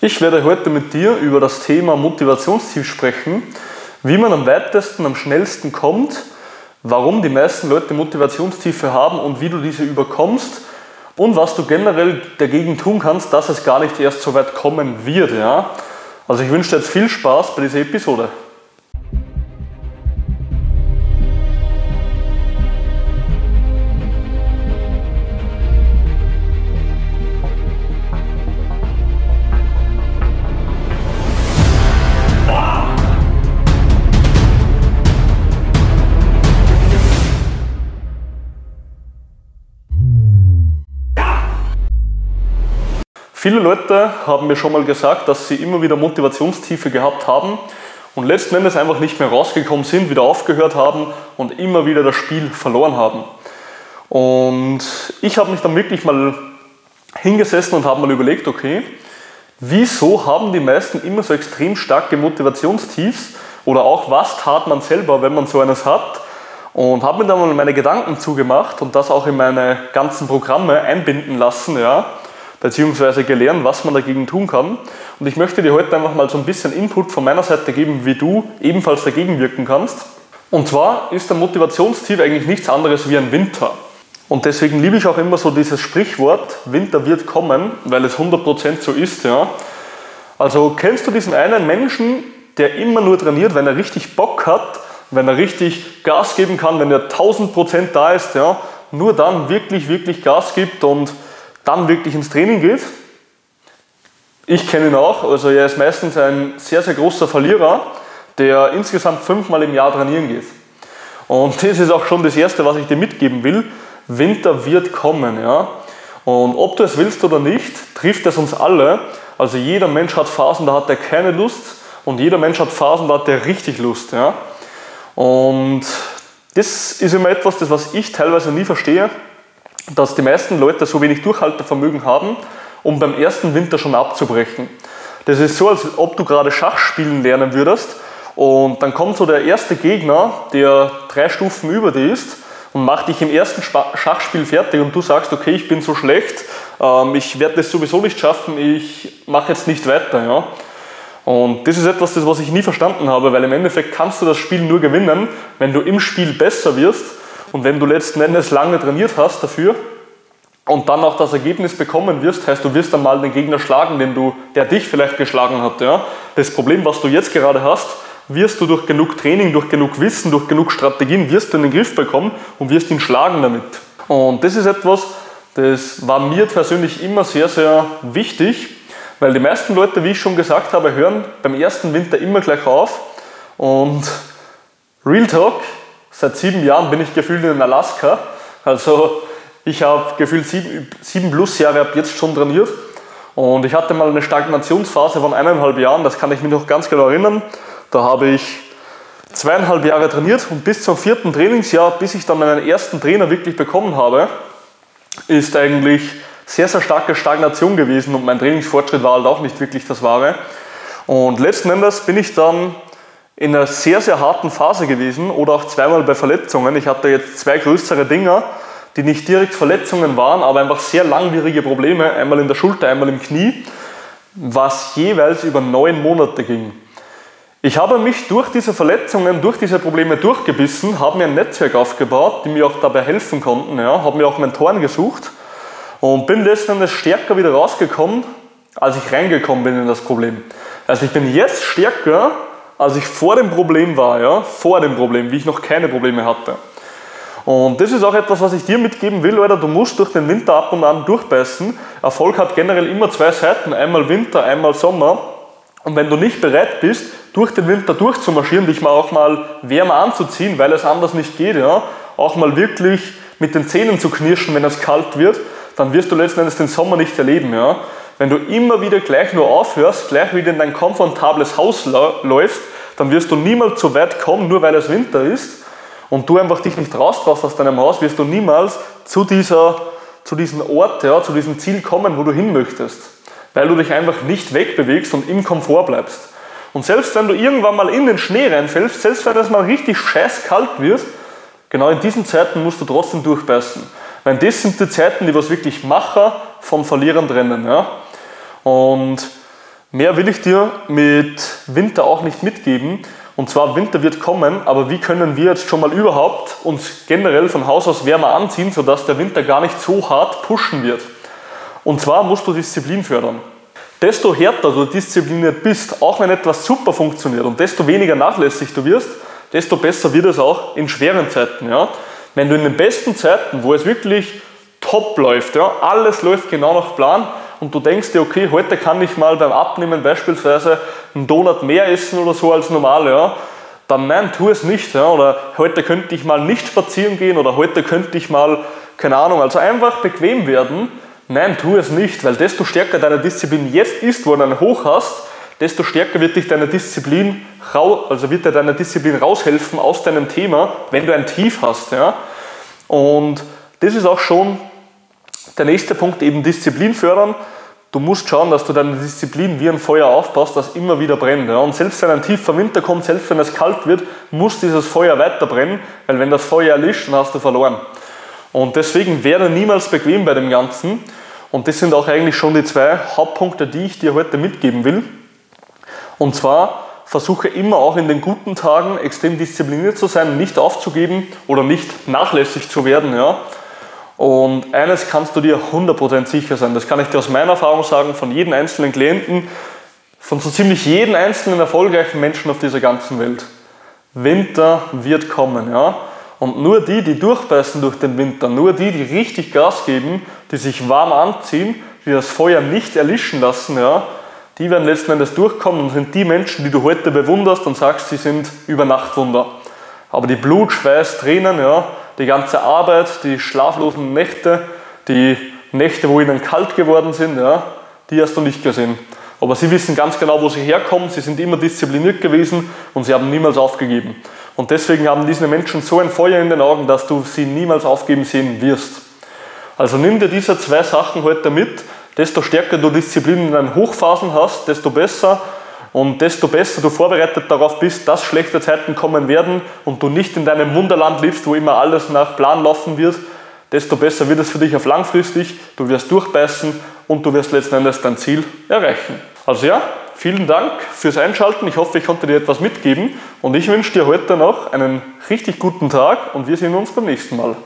Ich werde heute mit dir über das Thema Motivationsziel sprechen, wie man am weitesten, am schnellsten kommt, warum die meisten Leute Motivationstiefe haben und wie du diese überkommst und was du generell dagegen tun kannst, dass es gar nicht erst so weit kommen wird. Ja? Also ich wünsche dir jetzt viel Spaß bei dieser Episode. Viele Leute haben mir schon mal gesagt, dass sie immer wieder Motivationstiefe gehabt haben und letzten Endes einfach nicht mehr rausgekommen sind, wieder aufgehört haben und immer wieder das Spiel verloren haben. Und ich habe mich dann wirklich mal hingesessen und habe mal überlegt, okay, wieso haben die meisten immer so extrem starke Motivationstiefs oder auch was tat man selber, wenn man so eines hat? Und habe mir dann mal meine Gedanken zugemacht und das auch in meine ganzen Programme einbinden lassen, ja beziehungsweise gelernt, was man dagegen tun kann. Und ich möchte dir heute einfach mal so ein bisschen Input von meiner Seite geben, wie du ebenfalls dagegen wirken kannst. Und zwar ist der Motivationstief eigentlich nichts anderes wie ein Winter. Und deswegen liebe ich auch immer so dieses Sprichwort, Winter wird kommen, weil es 100% so ist. Ja. Also kennst du diesen einen Menschen, der immer nur trainiert, wenn er richtig Bock hat, wenn er richtig Gas geben kann, wenn er 1000% da ist, ja, nur dann wirklich, wirklich Gas gibt und dann wirklich ins Training geht. Ich kenne ihn auch, also er ist meistens ein sehr, sehr großer Verlierer, der insgesamt fünfmal im Jahr trainieren geht. Und das ist auch schon das Erste, was ich dir mitgeben will. Winter wird kommen. Ja? Und ob du es willst oder nicht, trifft es uns alle. Also jeder Mensch hat Phasen, da hat er keine Lust und jeder Mensch hat Phasen, da hat er richtig Lust. Ja? Und das ist immer etwas, das was ich teilweise nie verstehe dass die meisten Leute so wenig Durchhaltevermögen haben, um beim ersten Winter schon abzubrechen. Das ist so, als ob du gerade Schach spielen lernen würdest und dann kommt so der erste Gegner, der drei Stufen über dir ist und macht dich im ersten Schachspiel fertig und du sagst, okay, ich bin so schlecht, ähm, ich werde das sowieso nicht schaffen, ich mache jetzt nicht weiter. Ja? Und das ist etwas, das, was ich nie verstanden habe, weil im Endeffekt kannst du das Spiel nur gewinnen, wenn du im Spiel besser wirst und wenn du letzten Endes lange trainiert hast dafür und dann auch das Ergebnis bekommen wirst, heißt du wirst dann mal den Gegner schlagen, den du, der dich vielleicht geschlagen hat. Ja? Das Problem, was du jetzt gerade hast, wirst du durch genug Training, durch genug Wissen, durch genug Strategien, wirst du in den Griff bekommen und wirst ihn schlagen damit. Und das ist etwas, das war mir persönlich immer sehr, sehr wichtig, weil die meisten Leute, wie ich schon gesagt habe, hören beim ersten Winter immer gleich auf. Und Real Talk, Seit sieben Jahren bin ich gefühlt in Alaska. Also ich habe gefühlt sieben, sieben plus Jahre ab jetzt schon trainiert. Und ich hatte mal eine Stagnationsphase von eineinhalb Jahren, das kann ich mich noch ganz genau erinnern. Da habe ich zweieinhalb Jahre trainiert und bis zum vierten Trainingsjahr, bis ich dann meinen ersten Trainer wirklich bekommen habe, ist eigentlich sehr, sehr starke Stagnation gewesen und mein Trainingsfortschritt war halt auch nicht wirklich das Wahre. Und letzten Endes bin ich dann in einer sehr, sehr harten Phase gewesen oder auch zweimal bei Verletzungen. Ich hatte jetzt zwei größere Dinger, die nicht direkt Verletzungen waren, aber einfach sehr langwierige Probleme, einmal in der Schulter, einmal im Knie, was jeweils über neun Monate ging. Ich habe mich durch diese Verletzungen, durch diese Probleme durchgebissen, habe mir ein Netzwerk aufgebaut, die mir auch dabei helfen konnten, ja, habe mir auch Mentoren gesucht und bin letzten Endes stärker wieder rausgekommen, als ich reingekommen bin in das Problem. Also ich bin jetzt stärker, als ich vor dem Problem war, ja, vor dem Problem, wie ich noch keine Probleme hatte. Und das ist auch etwas, was ich dir mitgeben will, Alter, du musst durch den Winter ab und an durchbeißen. Erfolg hat generell immer zwei Seiten, einmal Winter, einmal Sommer. Und wenn du nicht bereit bist, durch den Winter durchzumarschieren, dich mal auch mal wärmer anzuziehen, weil es anders nicht geht, ja, auch mal wirklich mit den Zähnen zu knirschen, wenn es kalt wird, dann wirst du letzten Endes den Sommer nicht erleben. Ja. Wenn du immer wieder gleich nur aufhörst, gleich wieder in dein komfortables Haus läufst, dann wirst du niemals so weit kommen, nur weil es Winter ist und du einfach dich nicht raustraust aus deinem Haus, wirst du niemals zu, dieser, zu diesem Ort, ja, zu diesem Ziel kommen, wo du hin möchtest. Weil du dich einfach nicht wegbewegst und im Komfort bleibst. Und selbst wenn du irgendwann mal in den Schnee reinfällst, selbst wenn es mal richtig scheiß kalt wird, genau in diesen Zeiten musst du trotzdem durchbeißen. Weil das sind die Zeiten, die was wirklich Macher von Verlierern trennen. Ja? Und Mehr will ich dir mit Winter auch nicht mitgeben. Und zwar Winter wird kommen, aber wie können wir jetzt schon mal überhaupt uns generell von Haus aus wärmer anziehen, sodass der Winter gar nicht so hart pushen wird? Und zwar musst du Disziplin fördern. Desto härter du diszipliniert bist, auch wenn etwas super funktioniert und desto weniger nachlässig du wirst, desto besser wird es auch in schweren Zeiten. Ja? Wenn du in den besten Zeiten, wo es wirklich top läuft, ja, alles läuft genau nach Plan und du denkst dir, okay, heute kann ich mal beim Abnehmen beispielsweise einen Donut mehr essen oder so als normal, ja, dann nein, tu es nicht. Ja, oder heute könnte ich mal nicht spazieren gehen oder heute könnte ich mal, keine Ahnung, also einfach bequem werden. Nein, tu es nicht, weil desto stärker deine Disziplin jetzt ist, wo du einen Hoch hast, desto stärker wird dich deine Disziplin, also wird dir deine Disziplin raushelfen aus deinem Thema, wenn du ein Tief hast. Ja? Und das ist auch schon der nächste Punkt, eben Disziplin fördern. Du musst schauen, dass du deine Disziplin wie ein Feuer aufbaust, das immer wieder brennt. Ja? Und selbst wenn ein tiefer Winter kommt, selbst wenn es kalt wird, muss dieses Feuer weiter brennen, weil wenn das Feuer erlischt, dann hast du verloren. Und deswegen werde niemals bequem bei dem Ganzen. Und das sind auch eigentlich schon die zwei Hauptpunkte, die ich dir heute mitgeben will. Und zwar versuche immer auch in den guten Tagen extrem diszipliniert zu sein, nicht aufzugeben oder nicht nachlässig zu werden. Ja? Und eines kannst du dir 100% sicher sein, das kann ich dir aus meiner Erfahrung sagen, von jedem einzelnen Klienten, von so ziemlich jedem einzelnen erfolgreichen Menschen auf dieser ganzen Welt. Winter wird kommen, ja. Und nur die, die durchbeißen durch den Winter, nur die, die richtig Gas geben, die sich warm anziehen, die das Feuer nicht erlischen lassen, ja, die werden letzten Endes durchkommen und sind die Menschen, die du heute bewunderst und sagst, sie sind über Nachtwunder. Aber die Blut, Schweiß, Tränen, ja, die ganze Arbeit, die schlaflosen Nächte, die Nächte, wo ihnen kalt geworden sind, ja, die hast du nicht gesehen. Aber sie wissen ganz genau, wo sie herkommen, sie sind immer diszipliniert gewesen und sie haben niemals aufgegeben. Und deswegen haben diese Menschen so ein Feuer in den Augen, dass du sie niemals aufgeben sehen wirst. Also nimm dir diese zwei Sachen heute mit. Desto stärker du Disziplin in deinen Hochphasen hast, desto besser und desto besser du vorbereitet darauf bist, dass schlechte Zeiten kommen werden und du nicht in deinem Wunderland lebst, wo immer alles nach Plan laufen wird, desto besser wird es für dich auf langfristig. Du wirst durchbeißen und du wirst letzten Endes dein Ziel erreichen. Also ja, vielen Dank fürs Einschalten. Ich hoffe, ich konnte dir etwas mitgeben und ich wünsche dir heute noch einen richtig guten Tag und wir sehen uns beim nächsten Mal.